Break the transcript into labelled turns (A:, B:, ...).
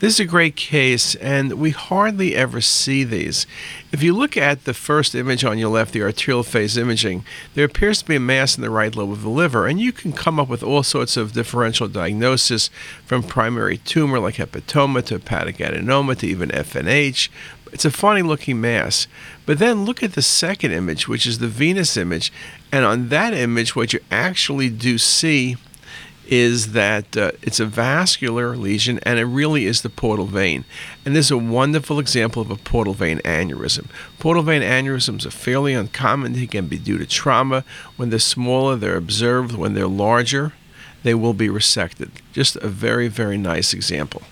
A: This is a great case, and we hardly ever see these. If you look at the first image on your left, the arterial phase imaging, there appears to be a mass in the right lobe of the liver, and you can come up with all sorts of differential diagnosis from primary tumor like hepatoma to hepatic adenoma to even FNH. It's a funny looking mass. But then look at the second image, which is the venous image, and on that image, what you actually do see is that uh, it's a vascular lesion and it really is the portal vein. And this is a wonderful example of a portal vein aneurysm. Portal vein aneurysms are fairly uncommon. They can be due to trauma. When they're smaller, they're observed. When they're larger, they will be resected. Just a very, very nice example.